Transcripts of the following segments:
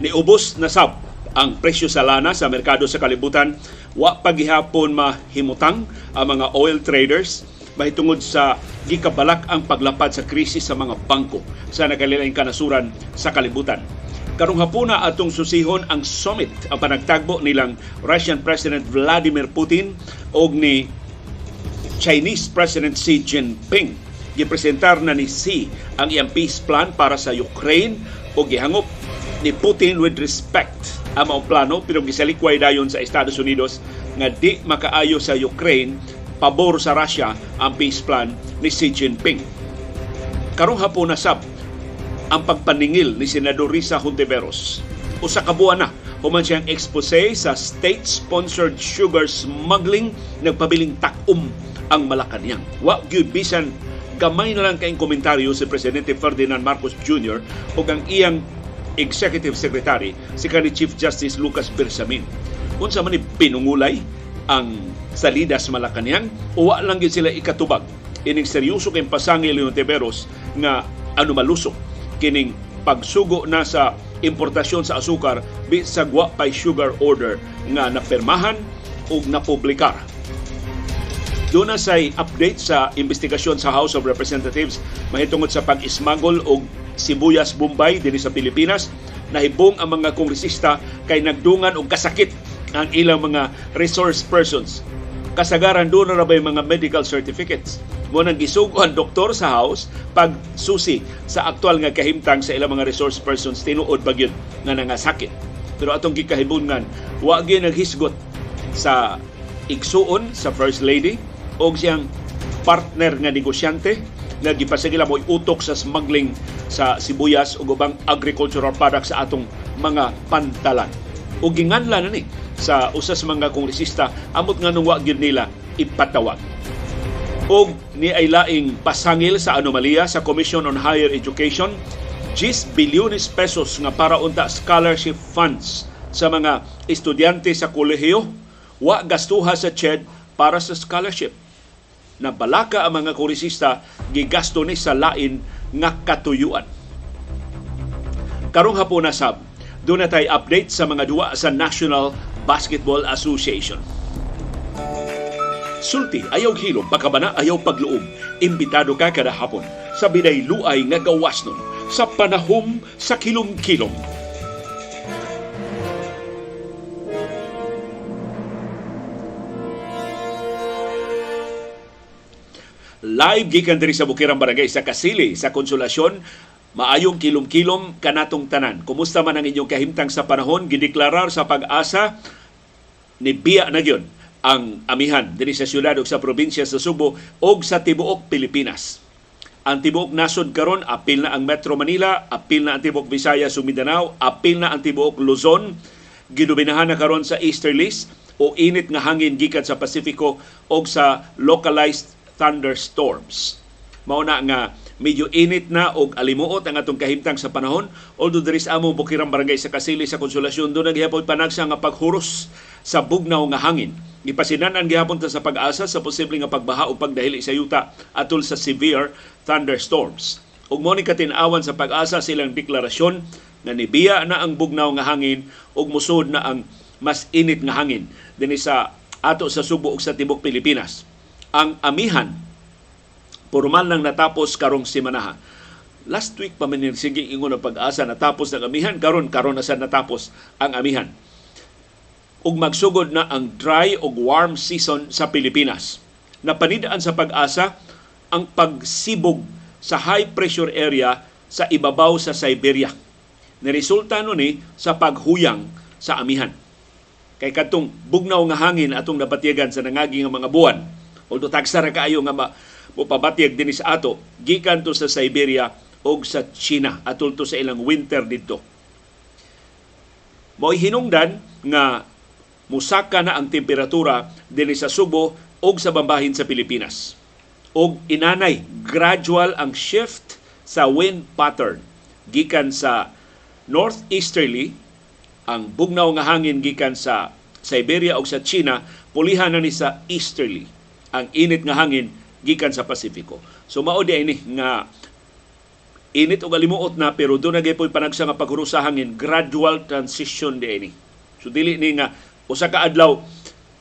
Niubos na sab ang presyo sa lana sa merkado sa kalibutan. Wa pagihapon mahimutang ang mga oil traders mahitungod sa gikabalak ang paglapad sa krisis sa mga bangko sa nakalilaing kanasuran sa kalibutan. Karong hapuna atong susihon ang summit ang panagtagbo nilang Russian President Vladimir Putin og ni Chinese President Xi Jinping. Gipresentar na ni Xi ang iyang peace plan para sa Ukraine o gihangop ni Putin with respect ang mga plano pero gisalikway dayon sa Estados Unidos nga di makaayo sa Ukraine pabor sa Russia ang peace plan ni Xi Jinping. Karong hapon na sab ang pagpaningil ni Senador Risa Hontiveros. Usa ka buwan na human siyang expose sa state-sponsored sugar smuggling nagpabiling takum ang Malacanang. Wa gyud bisan gamay na lang kayong komentaryo si Presidente Ferdinand Marcos Jr. o ang iyang Executive Secretary si kanhi Chief Justice Lucas Bersamin. Unsa man ni pinungulay ang salidas Malacanang o lang gyud sila ikatubag ining seryoso kay pasangil ni Ontiveros nga ano malusok kining pagsugo na sa importasyon sa asukar bisag wa pay sugar order nga napermahan ug napublikar. Doon na say update sa investigasyon sa House of Representatives mahitungod sa pag-ismagol og sibuyas Bombay dinhi sa Pilipinas nahibong ang mga kongresista kay nagdungan og kasakit ang ilang mga resource persons. Kasagaran doon na rabay mga medical certificates. Mo nang gisugo ang doktor sa house pag susi sa aktual nga kahimtang sa ilang mga resource persons tinuod ba gyud nga nangasakit. Pero atong gikahibungan, wa gyud naghisgot sa igsuon sa First Lady o siyang partner nga negosyante nga gipasagila mo utok sa smuggling sa sibuyas o ubang agricultural products sa atong mga pantalan. O ginganla na ni sa usas mga kongresista amot nga nung wa gyud nila ipatawag. Og ni ay laing pasangil sa anomalya sa Commission on Higher Education 10 bilyones pesos nga para unta scholarship funds sa mga estudyante sa kolehiyo wa gastuha sa CHED para sa scholarship na balaka ang mga kongresista gigasto ni sa lain nga katuyuan. Karong hapon na sab, doon na update sa mga duwa sa National Basketball Association. Sulti, ayaw hilom, pakabana, ayaw pagluom. Imbitado ka kada hapon sa biday luay nga gawas nun sa panahom sa kilom-kilom. Live gikan diri sa Bukirang Barangay sa Kasili sa Konsolasyon Maayong kilom-kilom kanatong tanan. Kumusta man ang inyong kahimtang sa panahon? Gideklarar sa pag-asa ni Biya na yun ang amihan diri sa syudad ug sa probinsya sa Subo ug sa tibuok Pilipinas. Ang tibuok nasod karon apil na ang Metro Manila, apil na ang tibuok Visayas ug Mindanao, apil na ang tibuok Luzon. Gidominahan na karon sa easterlies o init nga hangin gikan sa Pasifiko ug sa localized thunderstorms. Mao na nga medyo init na og alimuot ang atong kahimtang sa panahon. Although there is amo bukirang barangay sa Kasili sa Konsolasyon do naghihapon panagsa nga paghuros sa bugnaw nga hangin. Gipasinan-an gihapon ta sa pag-asa sa posible nga pagbaha o pagdahili sa yuta atol sa severe thunderstorms. Ug mo ni sa pag-asa silang deklarasyon nga nibiya na ang bugnaw nga hangin ug musod na ang mas init nga hangin dinhi sa ato sa Subo ug sa tibok Pilipinas ang amihan formal nang natapos karong simanaha. Last week pa man sige ingon ang pag-asa natapos ng amihan karon karon na sa natapos ang amihan. Ug magsugod na ang dry ug warm season sa Pilipinas. Napanidaan sa pag-asa ang pagsibog sa high pressure area sa ibabaw sa Siberia. Niresulta no ni sa paghuyang sa amihan. Kay katong bugnaw nga hangin atong nabatyagan sa nangagi nga mga buwan. Although tagsara kaayo nga mopabatyag dinhi sa ato gikan to sa Siberia o sa China atol to sa ilang winter didto. Mo'y hinungdan nga musaka na ang temperatura dinhi sa Subo o sa bambahin sa Pilipinas. Og inanay, gradual ang shift sa wind pattern gikan sa northeasterly ang bugnaw nga hangin gikan sa Siberia o sa China pulihan na ni sa easterly ang init nga hangin gikan sa Pasifiko. So mao di ini nga init og alimuot na pero doon na gyapon panagsa nga paghurusa hangin gradual transition di ini. So dili ni nga usa ka adlaw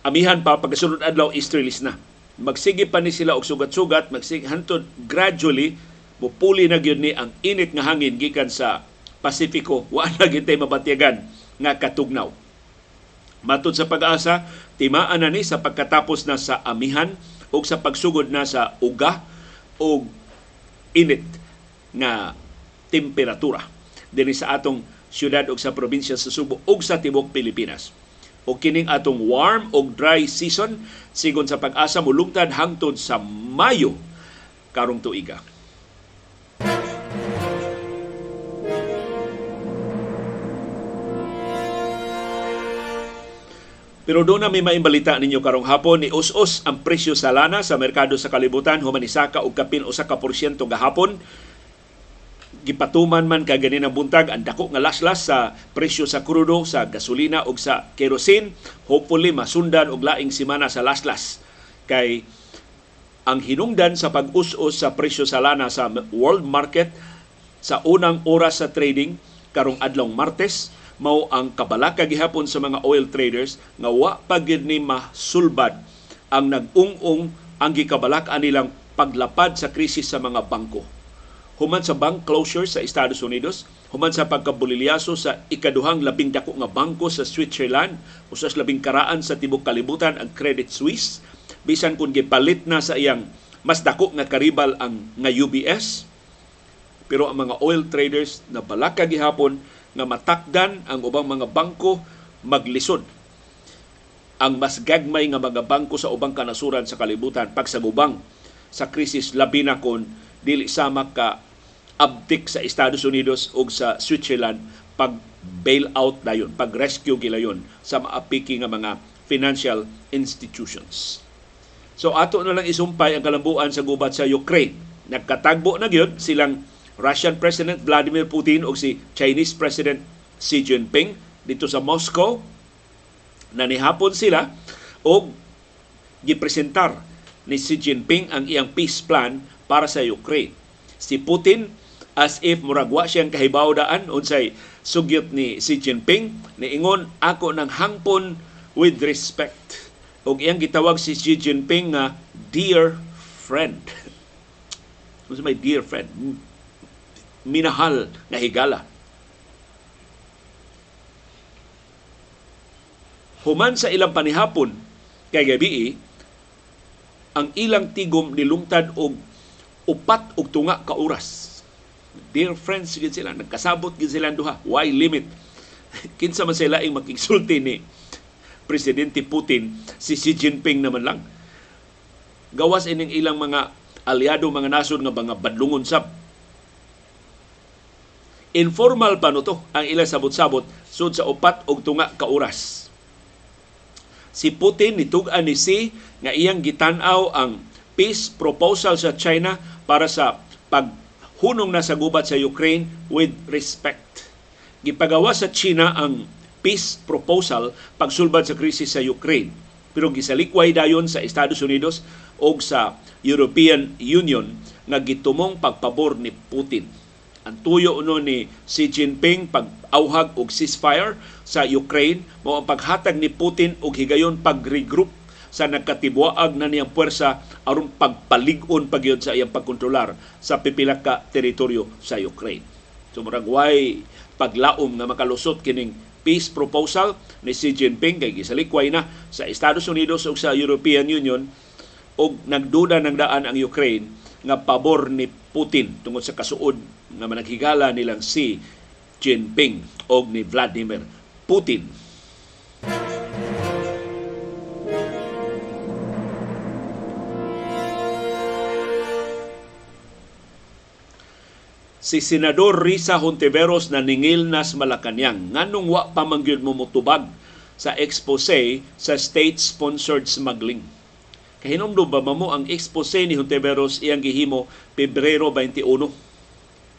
amihan pa pagkasunod adlaw release na. Magsige pa ni sila og sugat-sugat magsige hantod gradually mupuli na gyud ni ang init nga hangin gikan sa Pasifiko wa na gintay mabatyagan nga katugnaw. Matod sa pag-asa, timaan na ni sa pagkatapos na sa amihan o sa pagsugod na sa uga o init nga temperatura dinhi sa atong syudad o sa probinsya sa Subo o sa tibok Pilipinas. O kining atong warm o dry season sigon sa pag-asa mulungtad hangtod sa Mayo karong tuiga. Pero doon na may maimbalita ninyo karong hapon ni us-us ang presyo sa lana sa merkado sa kalibutan human isaka og kapin usa ka porsyento gahapon gipatuman man kay ganin buntag ang dako nga laslas sa presyo sa krudo, sa gasolina ug sa kerosene. Hopefully masundan og laing semana sa laslas kay ang hinungdan sa pag-us-us sa presyo sa lana sa world market sa unang oras sa trading karong adlong Martes mao ang kabalaka gihapon sa mga oil traders nga wa pa gid ni masulbad ang nag-ung-ung ang gikabalak-an nilang paglapad sa krisis sa mga bangko. Human sa bank closure sa Estados Unidos, human sa pagkabulilyaso sa ikaduhang labing dako nga bangko sa Switzerland, usas labing karaan sa tibok kalibutan ang Credit Suisse, bisan kung gipalit na sa iyang mas dako nga karibal ang nga UBS, pero ang mga oil traders na balaka gihapon nga matakdan ang ubang mga bangko maglisod ang mas gagmay nga mga bangko sa ubang kanasuran sa kalibutan pagsagubang sa krisis labi na kon dili sama ka abdik sa Estados Unidos o sa Switzerland pag bailout dayon, pag rescue gilayon sa maapiki nga mga financial institutions. So ato na lang isumpay ang kalambuan sa gubat sa Ukraine. Nagkatagbo na gyud silang Russian President Vladimir Putin o si Chinese President Xi Jinping dito sa Moscow na nihapon sila o gipresentar ni Xi Jinping ang iyang peace plan para sa Ukraine. Si Putin as if muragwa siyang kahibaw daan unsay sugyot ni Xi Jinping niingon ako ng hangpon with respect ug iyang gitawag si Xi Jinping nga dear friend. Unsa may dear friend? Minahal na higala. Human sa ilang panihapon kay gabi ang ilang tigom nilungtad og upat og tunga ka oras. Dear friends gid sila, nagkasabot gid sila duha. Why limit? Kinsa man sila ang makigsulti ni Presidente Putin, si Xi Jinping naman lang. Gawas ining ilang mga aliado mga nasod nga mga badlungon sab Informal pa no to ang ilang sabot-sabot sud sa upat og tunga ka oras. Si Putin nitug-an ni si nga iyang gitan-aw ang peace proposal sa China para sa paghunong na sa gubat sa Ukraine with respect. Gipagawa sa China ang peace proposal pagsulbad sa krisis sa Ukraine. Pero gisalikway dayon sa Estados Unidos o sa European Union nga gitumong pagpabor ni Putin ang tuyo uno ni Xi Jinping pag-auhag og ceasefire sa Ukraine mao ang paghatag ni Putin og higayon pag-regroup sa nagkatibuaag na niyang puwersa aron pagpalig-on pagyod sa iyang pagkontrolar sa pipila ka teritoryo sa Ukraine. So murag way paglaom nga makalusot kining peace proposal ni Xi Jinping kay gisalikway na sa Estados Unidos ug sa European Union og nagduda ng daan ang Ukraine nga pabor ni Putin tungod sa kasuod nga managhigala nilang si Jinping o ni Vladimir Putin. Si Senador Risa Hontiveros na ningil nas Malacanang nganong wa pa mangyud mo mutubag sa expose sa state-sponsored smuggling. Kahinomdo ba mo ang expose ni Hontiveros iyang gihimo Pebrero 21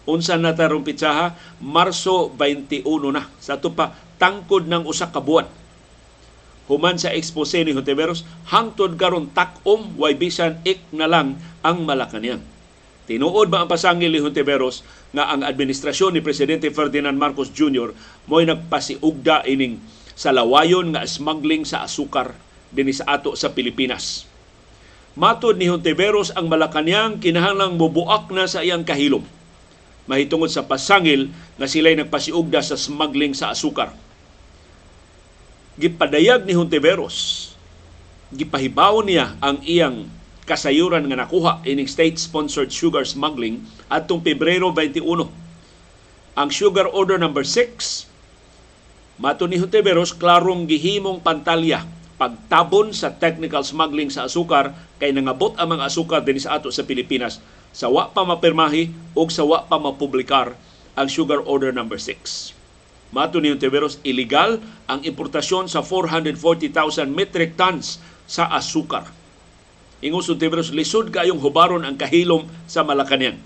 unsa na tarong pitsaha Marso 21 na sa tupa tangkod ng usa ka human sa expose ni Hontiveros hangtod karon takom way bisan ik na lang ang Malacañang Tinuod ba ang pasangil ni Hontiveros nga ang administrasyon ni Presidente Ferdinand Marcos Jr. mo'y nagpasiugda ining sa lawayon nga smuggling sa asukar dinhi sa ato sa Pilipinas. Matod ni Hontiveros ang Malacañang kinahanglang mubuak na sa iyang kahilom. Mahitungod sa pasangil nga sila'y nagpasiugda sa smuggling sa asukar. Gipadayag ni Hontiveros, gipahibaw niya ang iyang kasayuran nga nakuha ining state-sponsored sugar smuggling atong Pebrero 21. Ang sugar order number 6 Mato ni Hontiveros, klarong gihimong pantalya pagtabon sa technical smuggling sa asukar kay nangabot ang mga asukar din sa ato sa Pilipinas sa wa pa mapirmahi o sa wa pa mapublikar ang sugar order number 6. Mato ni Hontiveros, illegal ang importasyon sa 440,000 metric tons sa asukar. Ingos Hontiveros, lisod kayong hubaron ang kahilom sa Malacañang.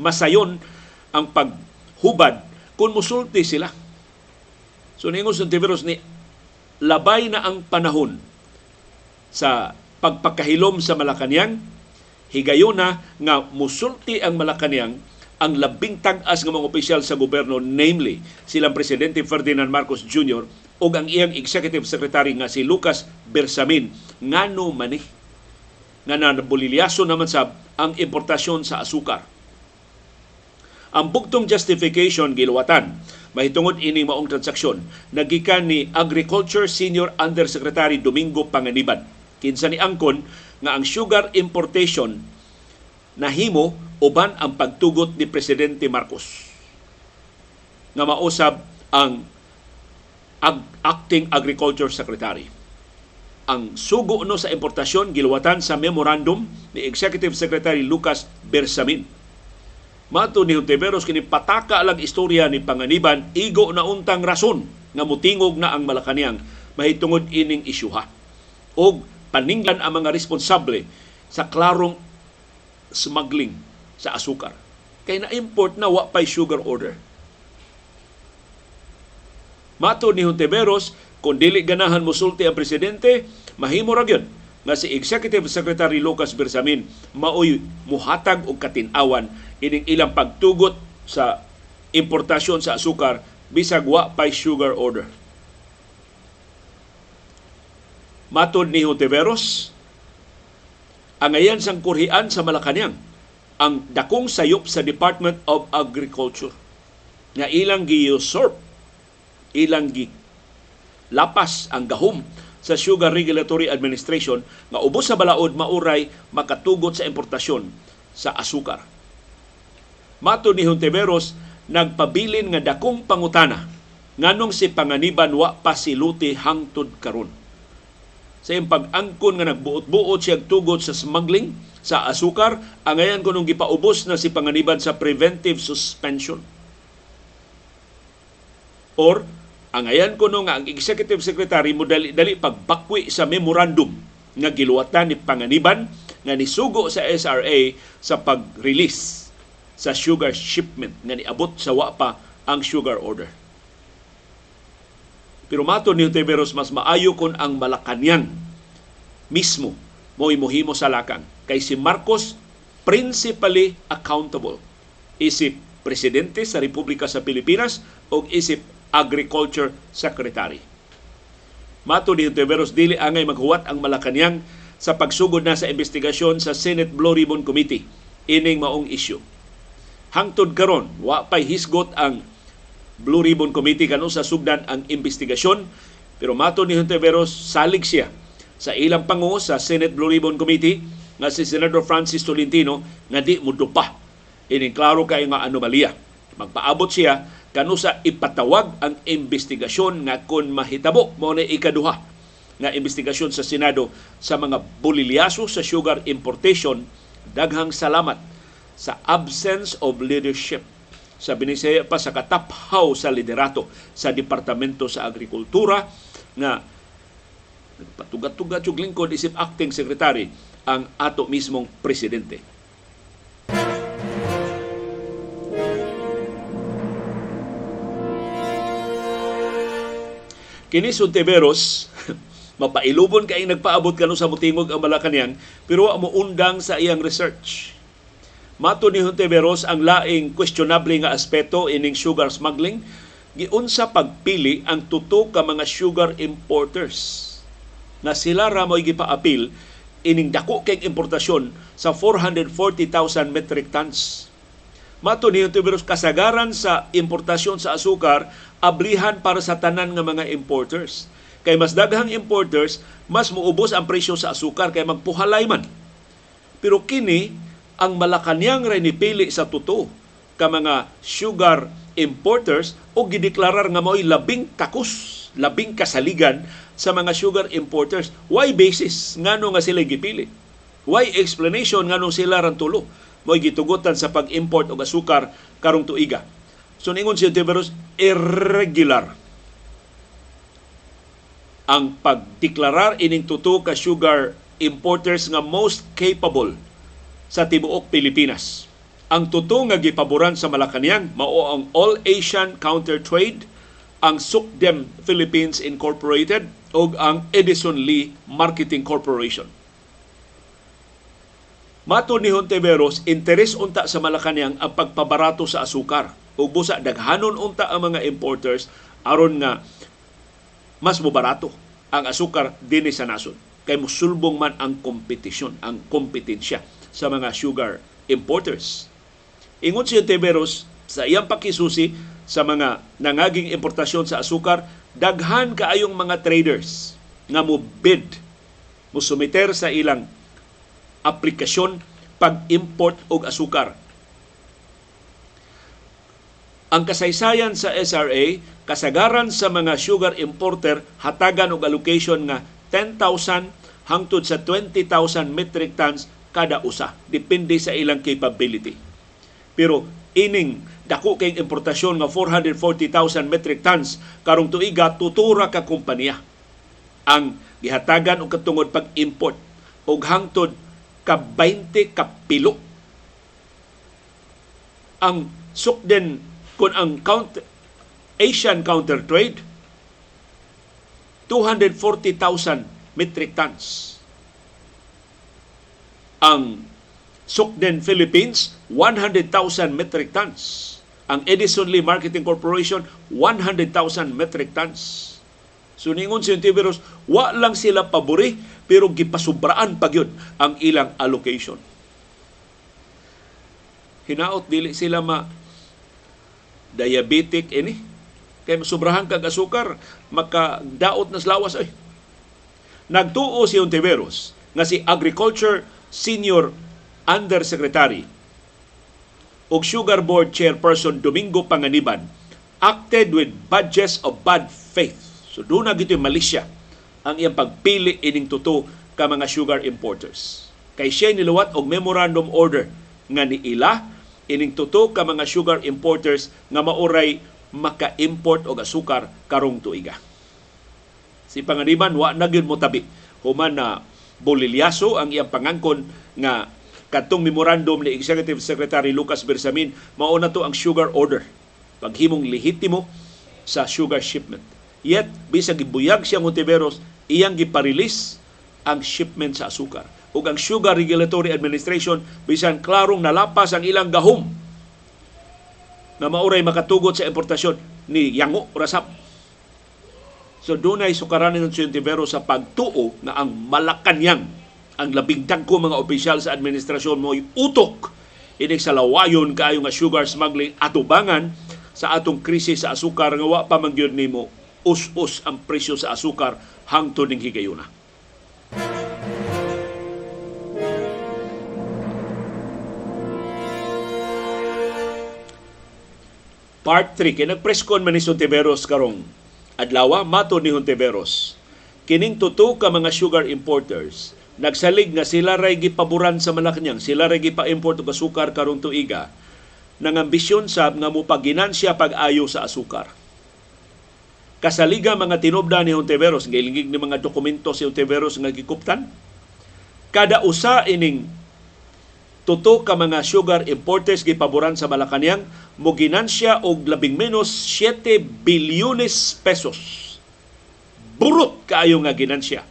Masayon ang paghubad kung musulti sila. So ningos Hontiveros ni labay na ang panahon sa pagpakahilom sa Malacañang, higayon na nga musulti ang Malacañang ang labing tag-as ng mga opisyal sa gobyerno, namely silang Presidente Ferdinand Marcos Jr. o ang iyang Executive Secretary nga si Lucas Bersamin. Ngano manih nga nabulilyaso naman sa ang importasyon sa asukar. Ang bugtong justification giluwatan mahitungod ini maong transaksyon nagikan ni Agriculture Senior Undersecretary Domingo Panganiban. Kinsa ni angkon nga ang sugar importation nahimo uban ang pagtugot ni Presidente Marcos nga mausab ang ag- acting agriculture secretary. Ang sugo no sa importasyon giluwatan sa memorandum ni Executive Secretary Lucas Bersamin. Mato ni Hontiveros kini pataka lang istorya ni Panganiban igo na untang rason nga mutingog na ang Malacañang mahitungod ining isyuha. Og paninglan ang mga responsable sa klarong smuggling sa asukar. Kay na-import na wa pay sugar order. Mato ni Hontiveros, kung dili ganahan musulti ang presidente, mahimo ra nga si Executive Secretary Lucas Bersamin maoy muhatag og katin-awan ining ilang pagtugot sa importasyon sa asukar bisag wa pay sugar order. Matod ni Hontiveros, ang ayan sang kurhian sa Malacañang ang dakong sayop sa Department of Agriculture nga ilang gi-usurp ilang gi lapas ang gahom sa Sugar Regulatory Administration nga ubos sa balaod mauray makatugot sa importasyon sa asukar. Mato ni Hontiveros nagpabilin nga dakong pangutana nganong si Panganiban wa pasiluti hangtod karon. Sa pag-angkon nga nagbuot-buot siya tugot sa smuggling sa asukar, ang ayan ko nung gipaubos na si Panganiban sa preventive suspension. Or ang ayan ko no nga ang executive secretary mo dali-dali pagbakwi sa memorandum nga giluwatan ni Panganiban nga nisugo sa SRA sa pag-release sa sugar shipment nga niabot sa wa pa ang sugar order. Pero mato ni Tiberos mas maayo kon ang Malacañang mismo mo imuhimo sa lakang kay si Marcos principally accountable isip presidente sa Republika sa Pilipinas o isip Agriculture Secretary. Mato ni Tiberos dili angay maghuwat ang Malacañang sa pagsugod na sa investigasyon sa Senate Blue Ribbon Committee ining maong issue. Hangtod karon wa pay hisgot ang Blue Ribbon Committee kanu sa sugdan ang investigasyon pero mato ni Hontiveros salig siya sa ilang pangu sa Senate Blue Ribbon Committee nga si Senator Francis Tolentino nga di mudupa ining klaro kay nga anomalya. Magpaabot siya kanu sa ipatawag ang investigasyon nga kun mahitabo mo na ikaduha nga investigasyon sa Senado sa mga bulilyaso sa sugar importation daghang salamat sa absence of leadership sa binisaya pa sa kataphaw sa liderato sa Departamento sa Agrikultura nga nagpatugat-tugat yung lingkod isip acting secretary ang ato mismong presidente. Kini Sunteveros, mapailubon kay nagpaabot kanu sa mutingog ang Malacañang pero mo undang sa iyang research. Mato ni Hontiveros ang laing questionable nga aspeto ining sugar smuggling. Giunsa pagpili ang tuto ka mga sugar importers. Na sila ra mo'y gipaapil ining dako kay importasyon sa 440,000 metric tons. Mato ni Hontiveros kasagaran sa importasyon sa asukar ablihan para sa tanan nga mga importers. Kay mas daghang importers, mas muubos ang presyo sa asukar kay magpuhalay man. Pero kini ang Malacanang ray nipili sa tuto ka mga sugar importers o gideklarar nga mao'y labing takus, labing kasaligan sa mga sugar importers. Why basis ngano nga sila gipili? Why explanation ngano sila ran tulo? Mo'y gitugutan sa pag-import og asukar karong tuiga. So ningon si Tiberos, irregular ang pagdeklarar ining tuto ka sugar importers nga most capable sa tibuok Pilipinas. Ang tuto nga gipaboran sa Malacañang mao ang All Asian Counter Trade, ang Sukdem Philippines Incorporated ug ang Edison Lee Marketing Corporation. Mato ni Honteveros, interes unta sa Malacañang ang pagpabarato sa asukar ug busa daghanon unta ang mga importers aron nga mas mobarato ang asukar dinhi sa nason kay musulbong man ang kompetisyon, ang kompetensya sa mga sugar importers. Ingon si Teveros sa iyang pakisusi sa mga nangaging importasyon sa asukar, daghan kaayong mga traders nga mo bid, mo sumiter sa ilang aplikasyon pag-import og asukar. Ang kasaysayan sa SRA, kasagaran sa mga sugar importer hatagan og allocation nga 10,000 hangtod sa 20,000 metric tons kada usa. Depende sa ilang capability. Pero ining dako kay importasyon nga 440,000 metric tons karong tuiga tutura ka kompanya ang gihatagan og katungod pag-import og hangtod ka 20 ka pilo ang sukden kun ang count Asian counter trade 240,000 metric tons ang Sukden Philippines, 100,000 metric tons. Ang Edison Lee Marketing Corporation, 100,000 metric tons. So ningon si Tiberos, wa lang sila pabori, pero gipasubraan pa yun ang ilang allocation. Hinaot, dili sila ma diabetic ini. Kaya sobrahan kag asukar, makadaot na lawas ay. Nagtuo si Ontiveros nga si Agriculture Senior Undersecretary ug Sugar Board Chairperson Domingo Panganiban acted with badges of bad faith. So doon na gito Malaysia ang iyang pagpili ining tuto ka mga sugar importers. Kay siya niluwat og memorandum order nga ni ila ining tuto ka mga sugar importers nga mauray maka-import og asukar karong tuiga. Si Panganiban wa na gyud mo tabi human na bolilyaso ang iyang pangangkon nga katong memorandum ni Executive Secretary Lucas Bersamin mao na to ang sugar order paghimong lehitimo sa sugar shipment yet bisag gibuyag siya Monteveros iyang giparilis ang shipment sa asukar. Ug ang Sugar Regulatory Administration bisan klarong nalapas ang ilang gahom na mauray makatugot sa importasyon ni Yango Rasap So dunay sukaranan ng Siyentibero sa pagtuo na ang Malacanang ang labing dagko mga opisyal sa administrasyon mo utok. Inig sa lawayon kaayo nga sugar smuggling atubangan sa atong krisis sa asukar nga wa pa man gyud nimo us-us ang presyo sa asukar hangtod ning higayuna. Part 3 kay nagpreskon man ni Sontiveros karong adlaw mato ni Hontiveros kining tuto ka mga sugar importers nagsalig nga sila ray gipaboran sa Malacañang, sila ray gipa-import og asukar karong tuiga nang ambisyon sab nga mopaginansya pag-ayo sa asukar. Kasaliga mga tinubda ni Hontiveros, gilingig ni mga dokumento si Hontiveros nga gikuptan. Kada usa ining tuto ka mga sugar importers gipaboran sa Malacañang mo ginansya og labing menos 7 bilyones pesos. Burot kaayo nga ginansya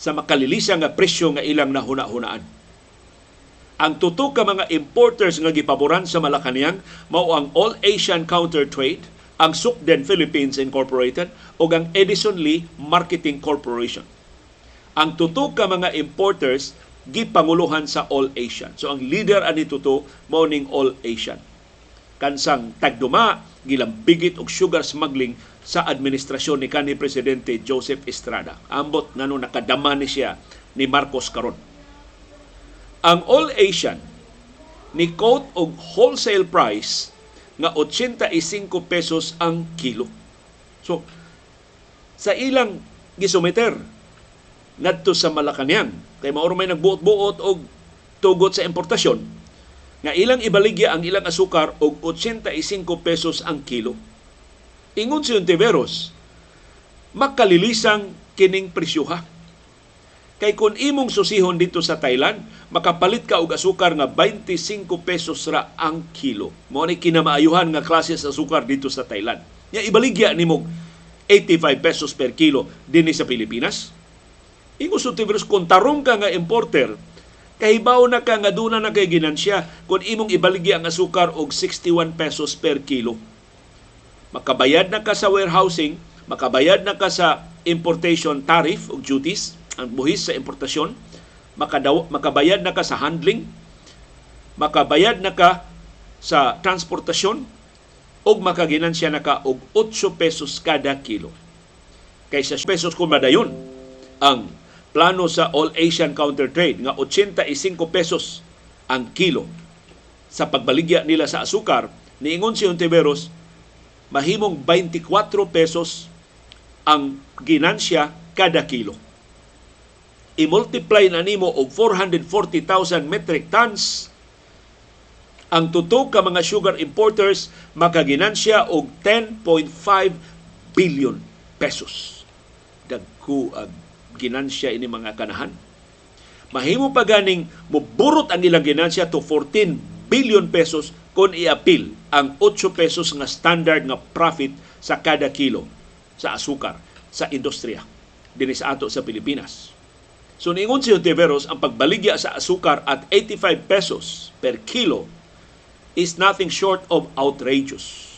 sa makalilisa nga presyo nga ilang nahuna-hunaan. Ang tuto ka mga importers nga gipaboran sa Malacañang mao ang All Asian Counter Trade, ang Sukden Philippines Incorporated ug ang Edison Lee Marketing Corporation. Ang tuto ka mga importers gipanguluhan sa All Asian. So ang leader ani tuto mao ning All Asian. Kansang tagduma gilambigit og sugar smuggling sa administrasyon ni kanhi presidente Joseph Estrada. Ambot ngano nakadama ni siya ni Marcos karon. Ang All Asian ni quote og wholesale price nga 85 pesos ang kilo. So sa ilang gisumiter ngadto sa Malacañang kay mao may nagbuot-buot og tugot sa importasyon nga ilang ibaligya ang ilang asukar og 85 pesos ang kilo. Ingon si Ontiveros, makalilisang kining presyoha. Kay kung imong susihon dito sa Thailand, makapalit ka og asukar nga 25 pesos ra ang kilo. Mao ni kinamaayuhan nga klase sa asukar dito sa Thailand. Nya ibaligya nimo 85 pesos per kilo dinhi sa Pilipinas. Ingon sa Ontiveros, kung tarong ka nga importer, kahibaw na ka nga duna na kay ginansya kung imong ibaligya ang asukar og 61 pesos per kilo. Makabayad na ka sa warehousing, makabayad na ka sa importation tariff o duties, ang buhis sa importasyon, makadaw, makabayad na ka sa handling, makabayad na ka sa transportasyon, o makaginansya na ka og 8 pesos kada kilo. Kaysa pesos kung madayon ang plano sa All Asian Counter Trade nga 85 pesos ang kilo sa pagbaligya nila sa asukar, niingon si Ontiveros, mahimong 24 pesos ang ginansya kada kilo. I-multiply na nimo og 440,000 metric tons ang tutok ka mga sugar importers makaginansya og 10.5 billion pesos. Dagko ang ginansya ini mga kanahan. Mahimo pa ganing muburot ang ilang ginansya to 14 billion pesos kung i-appeal ang 8 pesos nga standard nga profit sa kada kilo sa asukar sa industriya dinhi sa ato sa Pilipinas. So niingon si Ontiveros ang pagbaligya sa asukar at 85 pesos per kilo is nothing short of outrageous.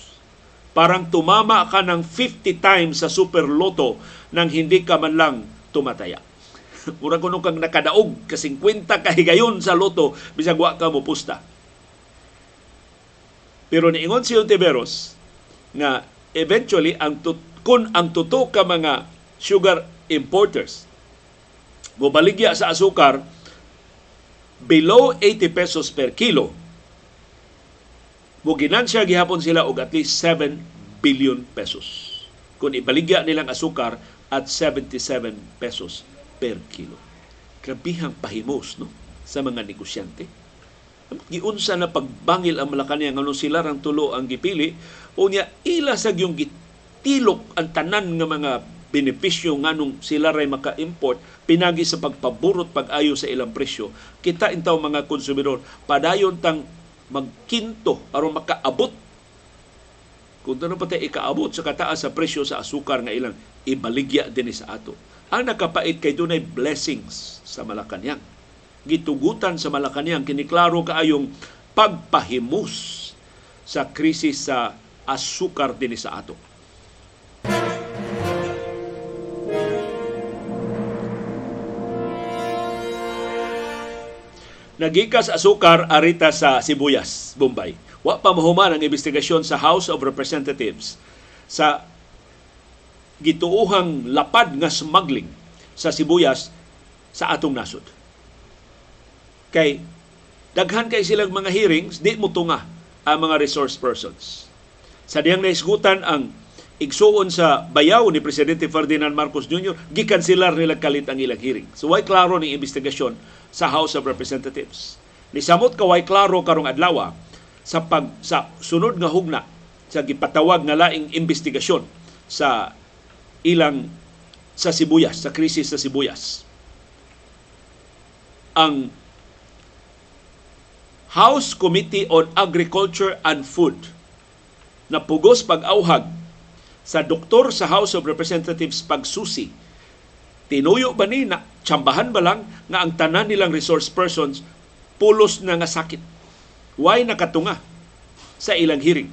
Parang tumama ka ng 50 times sa super loto nang hindi ka man lang tumataya. Murag kuno kang nakadaog ka 50 kahigayon sa loto bisag wa ka mo. Pero niingon si Ontiveros nga eventually ang tut- kun ang tuto ka mga sugar importers mobaligya sa asukar below 80 pesos per kilo mo ginansya gihapon sila og at least 7 billion pesos kung ibaligya nilang asukar at 77 pesos per kilo. Grabihang pahimos no sa mga negosyante. Giunsa na pagbangil ang Malacanang ngano sila rang tulo ang gipili unya ila sa yung gitilok ang tanan nga mga benepisyo nganong sila ray maka-import pinagi sa pagpaburot pag-ayo sa ilang presyo kita intaw mga konsumidor padayon tang magkinto aron makaabot kung ano pa tayo ikaabot sa kataas sa presyo sa asukar nga ilang ibaligya din sa ato. Ang nakapait kay dunay blessings sa Malacanang. Gitugutan sa Malacanang kiniklaro kaayong pagpahimus sa krisis sa asukar din sa ato. Nagikas asukar arita sa Sibuyas, Bombay. Wa pa mahuman ang investigasyon sa House of Representatives sa gituuhang lapad nga smuggling sa Sibuyas sa atong nasod. Kay daghan kay silang mga hearings, di mo tunga ang mga resource persons. Sa diyang naisgutan ang igsuon sa bayaw ni Presidente Ferdinand Marcos Jr., gikansilar nila kalit ang ilang hearing. So, way klaro ni investigasyon sa House of Representatives. Nisamot ka way klaro karong adlaw sa pag sa sunod nga hugna sa gipatawag nga laing investigasyon sa ilang sa Sibuyas, sa krisis sa Sibuyas. Ang House Committee on Agriculture and Food na pugos pag-auhag sa doktor sa House of Representatives pagsusi. Tinuyo ba ni na tsambahan ba lang nga ang tanan nilang resource persons pulos na nga sakit. Why nakatunga sa ilang hearing?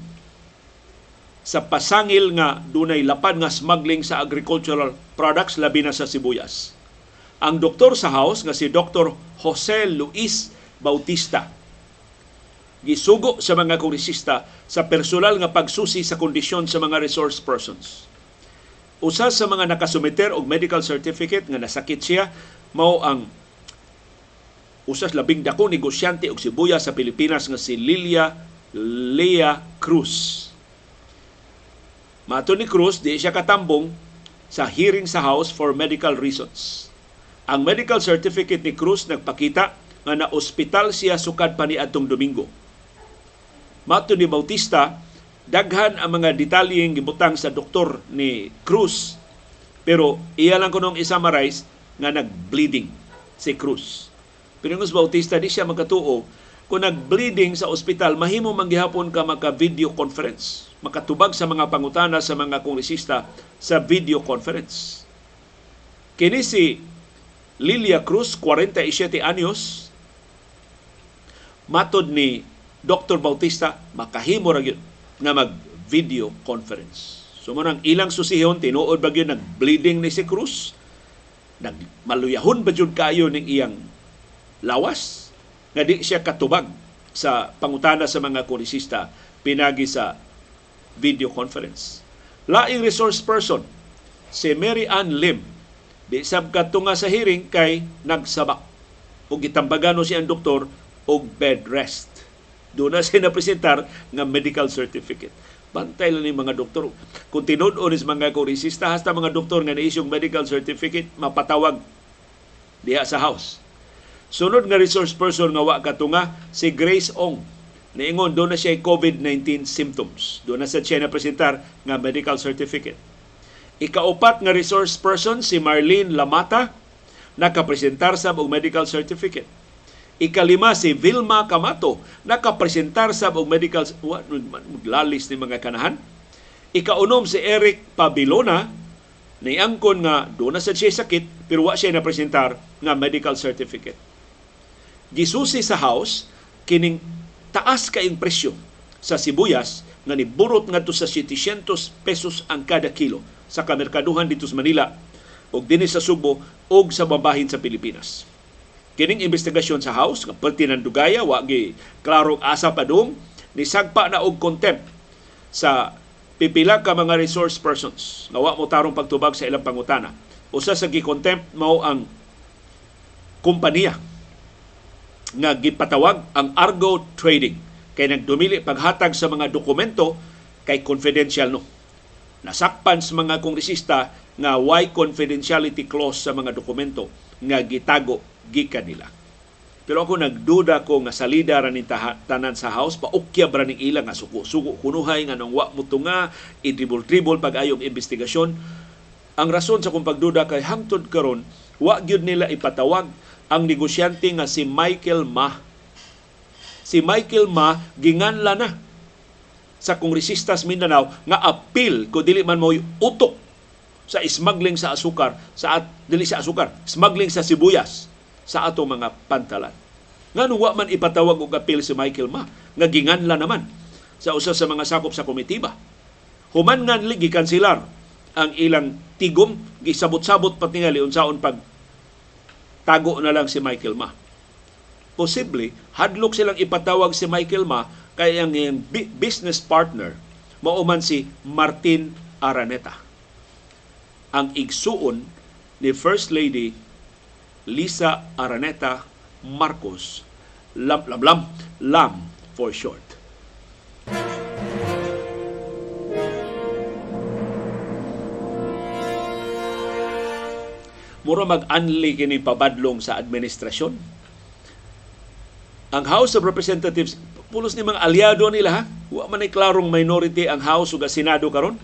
Sa pasangil nga dunay lapad nga smuggling sa agricultural products labi na sa sibuyas. Ang doktor sa House nga si Dr. Jose Luis Bautista gisugo sa mga kongresista sa personal nga pagsusi sa kondisyon sa mga resource persons. Usa sa mga nakasumiter og medical certificate nga nasakit siya mao ang usas labing dako negosyante og sibuya sa Pilipinas nga si Lilia Lea Cruz. Mato ni Cruz, di siya katambong sa hearing sa House for medical reasons. Ang medical certificate ni Cruz nagpakita nga na ospital siya sukad pa ni atong Domingo. Mato ni Bautista, daghan ang mga detalyeng gibutang sa doktor ni Cruz pero iya lang kunong i-summarize nga nag-bleeding si Cruz. Pero ng Bautista di siya magkatuo kung nag-bleeding sa ospital, mahimo manggihapon ka maka-video conference. Makatubag sa mga pangutana sa mga kongresista sa video conference. Kini si Lilia Cruz, 47 anyos, matod ni Dr. Bautista, makahimo ra gyud nga mag-video conference. So mo ilang susihon tinuod ba gyud nag-bleeding ni si Cruz? Nagmaluyahon ba jud kayo ning iyang lawas nga di siya katubag sa pangutana sa mga kongresista pinagi sa video conference. Laing resource person si Mary Ann Lim di sab katunga sa hearing kay nagsabak ug gitambagano siya ang doktor og bed rest doon na siya napresentar nga medical certificate. Bantay lang ni mga doktor. Kung tinud-on is mga koresista, hasta mga doktor nga na-isyong medical certificate, mapatawag diha sa house. Sunod nga resource person nga wa katunga, si Grace Ong. Niingon, doon na siya COVID-19 symptoms. Doon na sa siya napresentar nga medical certificate. Ikaupat nga resource person, si Marlene Lamata, nakapresentar sa og medical certificate Ikalima si Vilma Camato nakapresentar sa og medical lalis ni mga kanahan. Ikaunom si Eric Pabilona niangkon nga do na siya sakit pero wa siya na presentar nga medical certificate. Gisusi sa house kining taas kaing presyo sa sibuyas nga niburot ngadto sa 700 pesos ang kada kilo sa kamerkaduhan dito sa Manila ug dinhi sa Subo ug sa babahin sa Pilipinas. Kining investigasyon sa House, nga pati ng dugaya, wagi klarong asa pa dong, nisagpa na og contempt sa pipila ka mga resource persons nga wa mo tarong pagtubag sa ilang pangutana. Usa sa gi-contempt mao ang kompanya nga gipatawag ang Argo Trading kay nagdumili paghatag sa mga dokumento kay confidential no. Nasakpan sa mga kongresista nga why confidentiality clause sa mga dokumento nga gitago gikan nila. Pero ako nagduda ko nga salida ra ning tanan sa house paukya ra ning ilang nga suko-suko kunuhay nga nang wa mo tunga idribol-dribol pag-ayong investigasyon. Ang rason sa kong pagduda kay hangtod karon wa gyud nila ipatawag ang negosyante nga si Michael Ma. Si Michael Ma ginganla na sa kongresistas Mindanao nga appeal ko dili man mo utok sa smuggling sa asukar sa at, dili sa asukar smuggling sa sibuyas sa ato mga pantalan. Nga wa man ipatawag og appeal si Michael Ma, nga ginganla naman sa usa sa mga sakop sa komitiba. Human nga ligi kansilar ang ilang tigom, gisabot-sabot patingali unsaon pag tago na lang si Michael Ma. Posible, hadlok silang ipatawag si Michael Ma kay ang business partner mauman si Martin Araneta. Ang igsuon ni First Lady Lisa Araneta Marcos, Lam Lam Lam, Lam for short. Mura mag-anli kini pabadlong sa administrasyon. Ang House of Representatives, pulos ni mga aliado nila ha. Wa man ay klarong minority ang House ug Senado karon.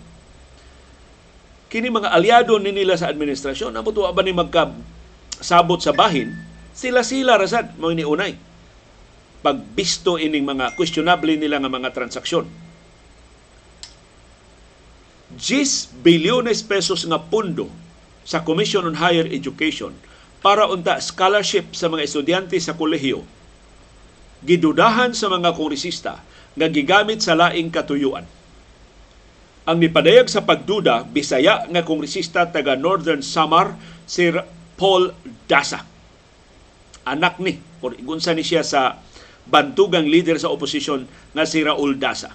Kini mga aliado ni nila sa administrasyon, amo ba ni magka sabot sa bahin, sila-sila rasad mo iniunay. Pagbisto ining mga questionable nila nga mga transaksyon. 10 bilyones pesos nga pundo sa Commission on Higher Education para unta scholarship sa mga estudyante sa kolehiyo gidudahan sa mga kongresista nga gigamit sa laing katuyuan. Ang nipadayag sa pagduda, Bisaya nga kongresista taga Northern Samar, si Paul Dasa. Anak ni, kung igunsa ni siya sa bantugang leader sa oposisyon nga si Raul Dasa.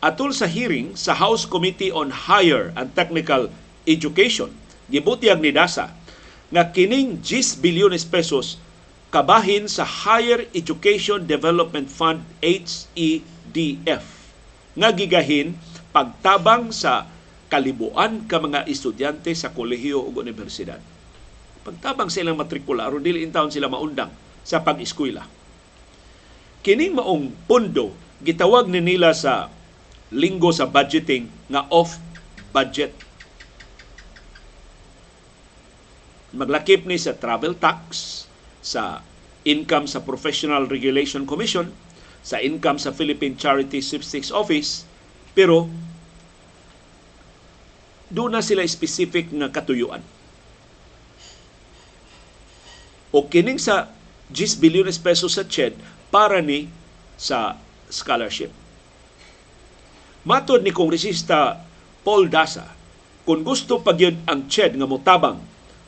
Atol sa hearing sa House Committee on Higher and Technical Education, gibutiyag ni Dasa nga kining 10 bilyones pesos kabahin sa Higher Education Development Fund HEDF nga gigahin pagtabang sa kalibuan ka mga estudyante sa kolehiyo ug universidad. Pagtabang sa ilang matrikula aron dili in taon sila maundang sa pag-eskwela. Kining maong pondo gitawag ni nila sa linggo sa budgeting nga off budget. Maglakip ni sa travel tax, sa income sa Professional Regulation Commission, sa income sa Philippine Charity Sweepstakes Office, pero doon na sila specific nga katuyuan. O kining sa 10 bilyones pesos sa CHED para ni sa scholarship. Matod ni Kongresista Paul Dasa, kung gusto pa gyud ang CHED nga motabang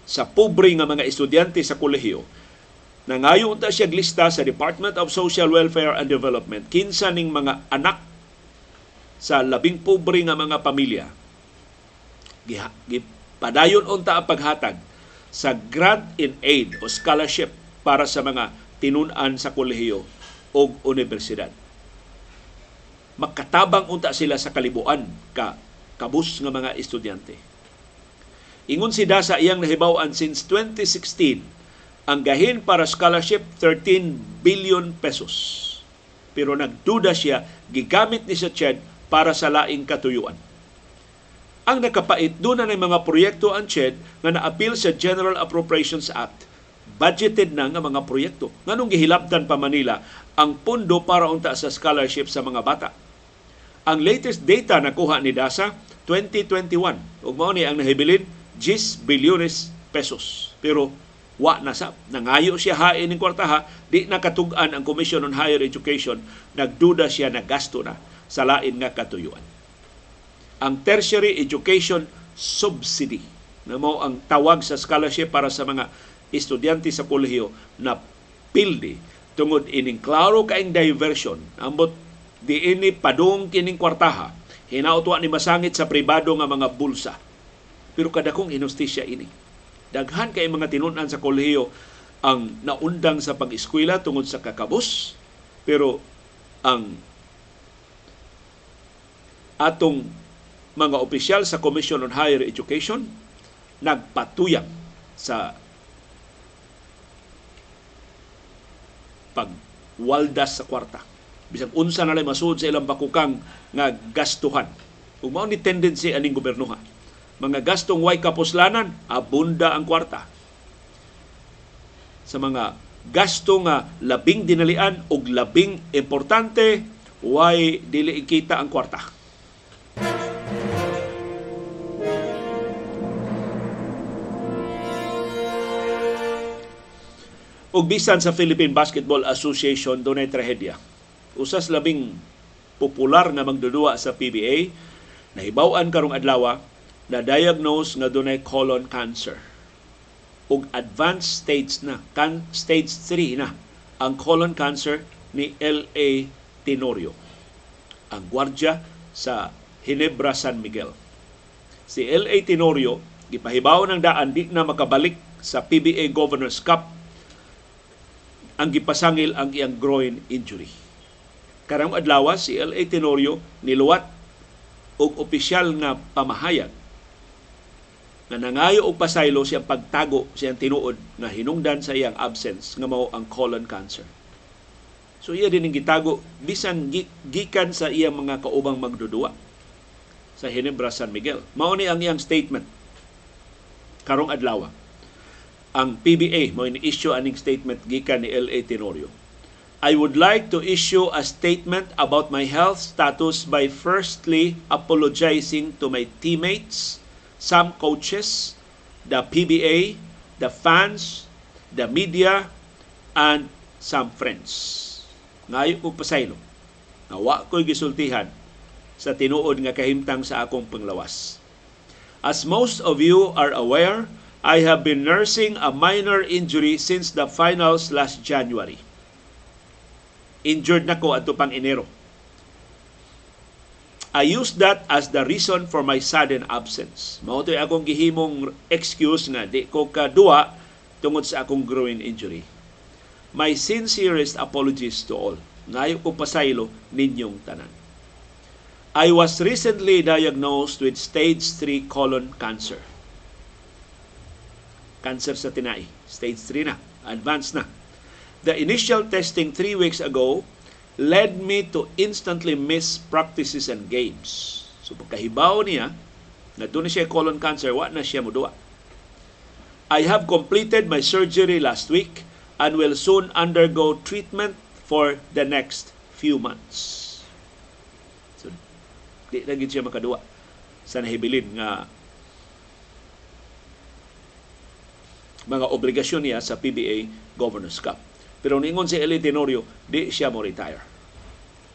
sa pobre nga mga estudyante sa kolehiyo, nangayo unta siya lista sa Department of Social Welfare and Development kinsa ning mga anak sa labing pobre nga mga pamilya gipadayon unta ang paghatag sa grant in aid o scholarship para sa mga tinun-an sa kolehiyo o universidad. Makatabang unta sila sa kalibuan ka kabus nga mga estudyante. Ingon si Dasa iyang nahibaw-an since 2016 ang gahin para scholarship 13 billion pesos. Pero nagduda siya gigamit ni sa CHED para sa laing katuyuan. Ang nakapait doon na ng mga proyekto ang CHED nga na-appeal sa General Appropriations Act. Budgeted na nga mga proyekto. Nganong gihilapdan pa Manila ang pundo para unta sa scholarship sa mga bata. Ang latest data na kuha ni DASA 2021 ug mao ni ang nahibilin 10 bilyones pesos. Pero wa na sa nangayo siya hain ning kwartaha di nakatug-an ang Commission on Higher Education nagduda siya na gasto na sa lain nga katuyuan ang tertiary education subsidy. Na mo ang tawag sa scholarship para sa mga estudyante sa kolehiyo na pildi. Tungod ining klaro kaing diversion ambot di ini padung kining kwartaha hinautwa ni masangit sa pribado nga mga bulsa. Pero kadakong inustisya ini. Daghan kay mga tinunan sa kolehiyo ang naundang sa pag-eskwela tungod sa kakabus pero ang atong mga opisyal sa Commission on Higher Education nagpatuyang sa pagwaldas sa kwarta. Bisag unsa na lang masud sa ilang bakukang nga gastuhan. Kung mao ni tendency aning gobernoha. Mga gastong way kapuslanan, abunda ang kwarta. Sa mga gasto nga labing dinalian og labing importante, way dili ikita ang kwarta ug bisan sa Philippine Basketball Association dunay trahedya. Usas labing popular nga magdudua sa PBA nahibaw-an karong adlaw na diagnose nga dunay colon cancer. Ug advanced stage na, kan stage 3 na ang colon cancer ni LA Tenorio. Ang gwardya sa Hinebra San Miguel. Si LA Tenorio gipahibaw ng daan di na makabalik sa PBA Governors Cup ang gipasangil ang iyang groin injury. Karang adlaw si L.A. Tenorio niluwat og opisyal nga pamahayag nga nangayo og pasaylo siyang pagtago siyang tinuod nga hinungdan sa iyang absence nga mao ang colon cancer. So iya din gitago bisan gikan sa iyang mga kaubang magdudua sa Hinebra San Miguel. Mao ni ang iyang statement karong adlaw ang PBA mo ini-issue aning statement gikan ni LA Tenorio. I would like to issue a statement about my health status by firstly apologizing to my teammates, some coaches, the PBA, the fans, the media, and some friends. ngayo ko pasaylo na wa ko'y gisultihan sa tinuod nga kahimtang sa akong panglawas. As most of you are aware, I have been nursing a minor injury since the finals last January. Injured na ko ato pang Enero. I used that as the reason for my sudden absence. Mao to'y akong gihimong excuse nga di ko kaduwa tungod sa akong groin injury. My sincerest apologies to all. Ngayo ko pasaylo ninyong tanan. I was recently diagnosed with stage 3 colon cancer. Cancer sa tinai. Stage 3 na. Advanced na. The initial testing three weeks ago led me to instantly miss practices and games. So pagkahibaw niya, na doon siya colon cancer, wa na siya muduwa. I have completed my surgery last week and will soon undergo treatment for the next few months. So, di na siya makaduwa sa nahibilin nga mga obligasyon niya sa PBA Governors Cup. Pero ningon si Eli Tenorio, di siya mo retire.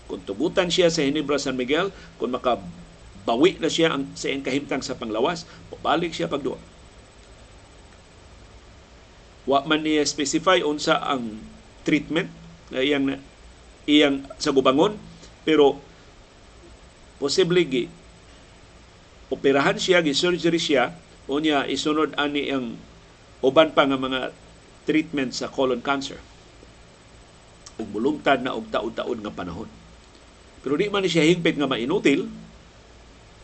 Kung tubutan siya sa Hinebra San Miguel, kung makabawi na siya ang, sa iyang kahimtang sa panglawas, pabalik siya pagduwa. Wa man niya specify unsa ang treatment na iyang iyang sa gubangon pero posible gi operahan siya gi surgery siya unya isunod ani ang uban pa nga mga treatment sa colon cancer ug mulungtad na og taon-taon nga panahon pero di man siya hingpit nga mainutil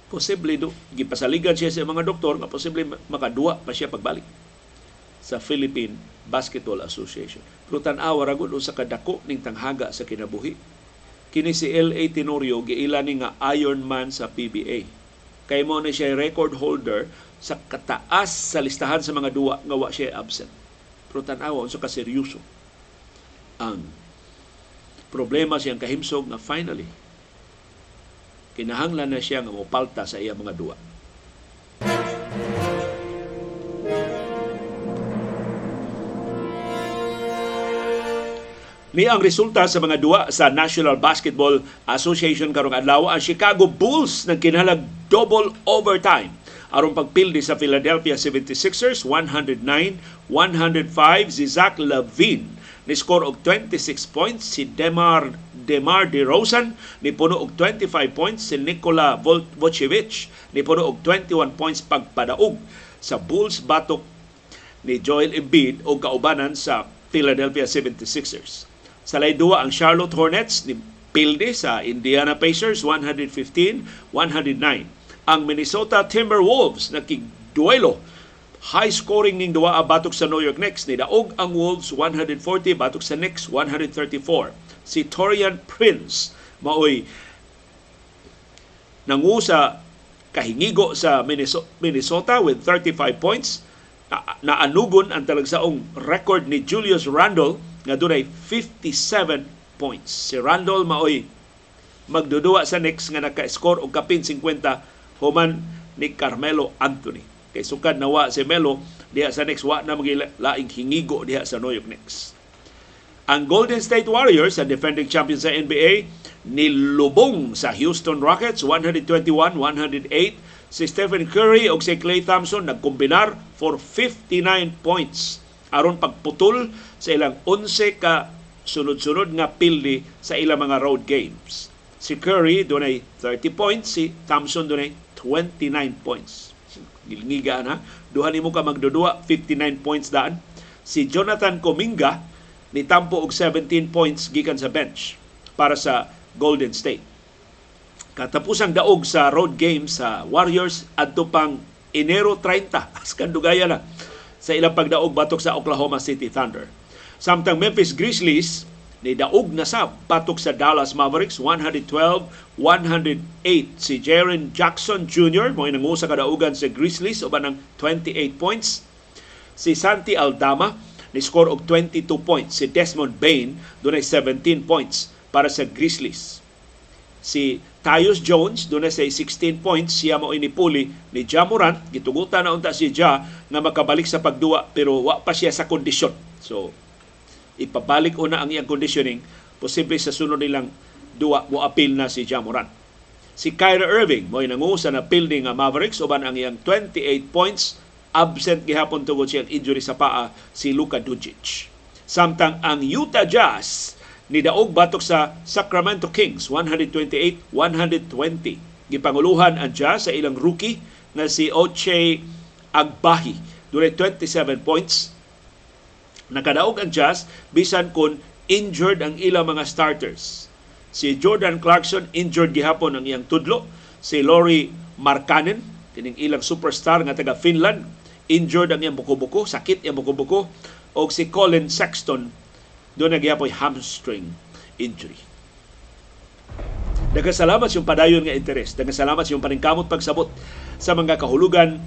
posible do gipasaligan siya sa mga doktor nga posible makaduwa pa siya pagbalik sa Philippine Basketball Association. Pero tanawa ragod sa kadako ning tanghaga sa kinabuhi. Kini si LA Tenorio giila ni nga Iron Man sa PBA. Kay mo na siya record holder sa kataas sa listahan sa mga duwa nga wa siya absent. Pero tanawa unsa ka seryoso ang problema siyang kahimsog nga finally kinahanglan na siya nga mopalta sa iya mga duwa. Ni ang resulta sa mga duwa sa National Basketball Association karong adlaw ang Chicago Bulls nagkinalag double overtime aron pagpildi sa Philadelphia 76ers 109-105 si Zach Lavine ni score og 26 points si Demar Demar DeRozan ni puno og 25 points si Nikola Vucevic ni puno og 21 points pagpadaog sa Bulls batok ni Joel Embiid o kaubanan sa Philadelphia 76ers. Sa layduwa ang Charlotte Hornets ni pilde sa Indiana Pacers 115-109. Ang Minnesota Timberwolves nakigduelo high scoring ning duwa batok sa New York Knicks ni daog ang Wolves 140 batok sa Knicks 134. Si Torian Prince maoy nangusa kahingigo sa Minnesota with 35 points na, naanugon ang talagsaong record ni Julius Randle nga dunay 57 points. Si Randall maoy magdudua sa next nga naka-score og kapin 50 human ni Carmelo Anthony. Kay sukad nawa si Melo diha sa next wa na magilaing hingigo diha sa New York Knicks. Ang Golden State Warriors, ang defending champions sa NBA, nilubong sa Houston Rockets 121-108. Si Stephen Curry o si Klay Thompson nagkombinar for 59 points aron pagputol sa ilang 11 ka sunod-sunod nga pildi sa ilang mga road games. Si Curry dunay 30 points, si Thompson dunay 29 points. Gilngiga na, duha nimo ka magdudua 59 points daan. Si Jonathan Cominga ni tampo og 17 points gikan sa bench para sa Golden State. Katapusang daog sa road game sa Warriors adto pang Enero 30 as kandugaya na sa ilang pagdaog batok sa Oklahoma City Thunder. Samtang Memphis Grizzlies ni daog na sa batok sa Dallas Mavericks 112-108 si Jaren Jackson Jr. mo nangusa kadaugan sa Grizzlies uban ng 28 points. Si Santi Aldama ni score og 22 points. Si Desmond Bain dunay 17 points para sa Grizzlies. Si Tyus Jones na say 16 points siya mo inipuli ni Ja gitugutan na unta si Ja nga makabalik sa pagduwa pero wa pa siya sa kondisyon so ipabalik una ang iyang conditioning posible sa sunod nilang duwa mo appeal na si Jamoran. Si Kyrie Irving mo nangu sa napil ni nga Mavericks uban ang iyang 28 points absent gihapon tungod siyang injury sa paa si Luka Doncic. Samtang ang Utah Jazz ni daog batok sa Sacramento Kings 128-120. Gipanguluhan ang Jazz sa ilang rookie na si Oche Agbahi. Dunay 27 points. Nakadaog ang Jazz bisan kun injured ang ilang mga starters. Si Jordan Clarkson injured gihapon ang iyang tudlo. Si Lori Markkanen, kining ilang superstar nga taga Finland, injured ang iyang buko-buko, sakit iyang buko-buko. O si Colin Sexton, doon na gihapoy hamstring injury. Nagkasalamat yung padayon nga interes. Nagkasalamat yung paningkamot pagsabot sa mga kahulugan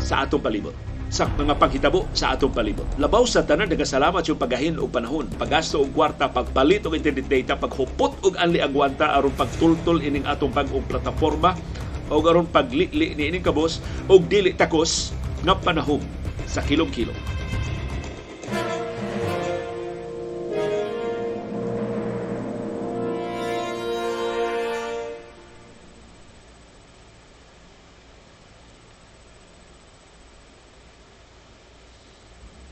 sa atong palibot sa mga panghitabo sa atong palibot. Labaw sa tanan nagkasalamat yung pagahin og panahon, paggasto og kwarta, pagpalit og internet data, paghupot og anli agwanta aron pagtultol ining atong bag-ong plataporma o aron paglili ni ining kabos og dili takos nga panahon sa kilom-kilom.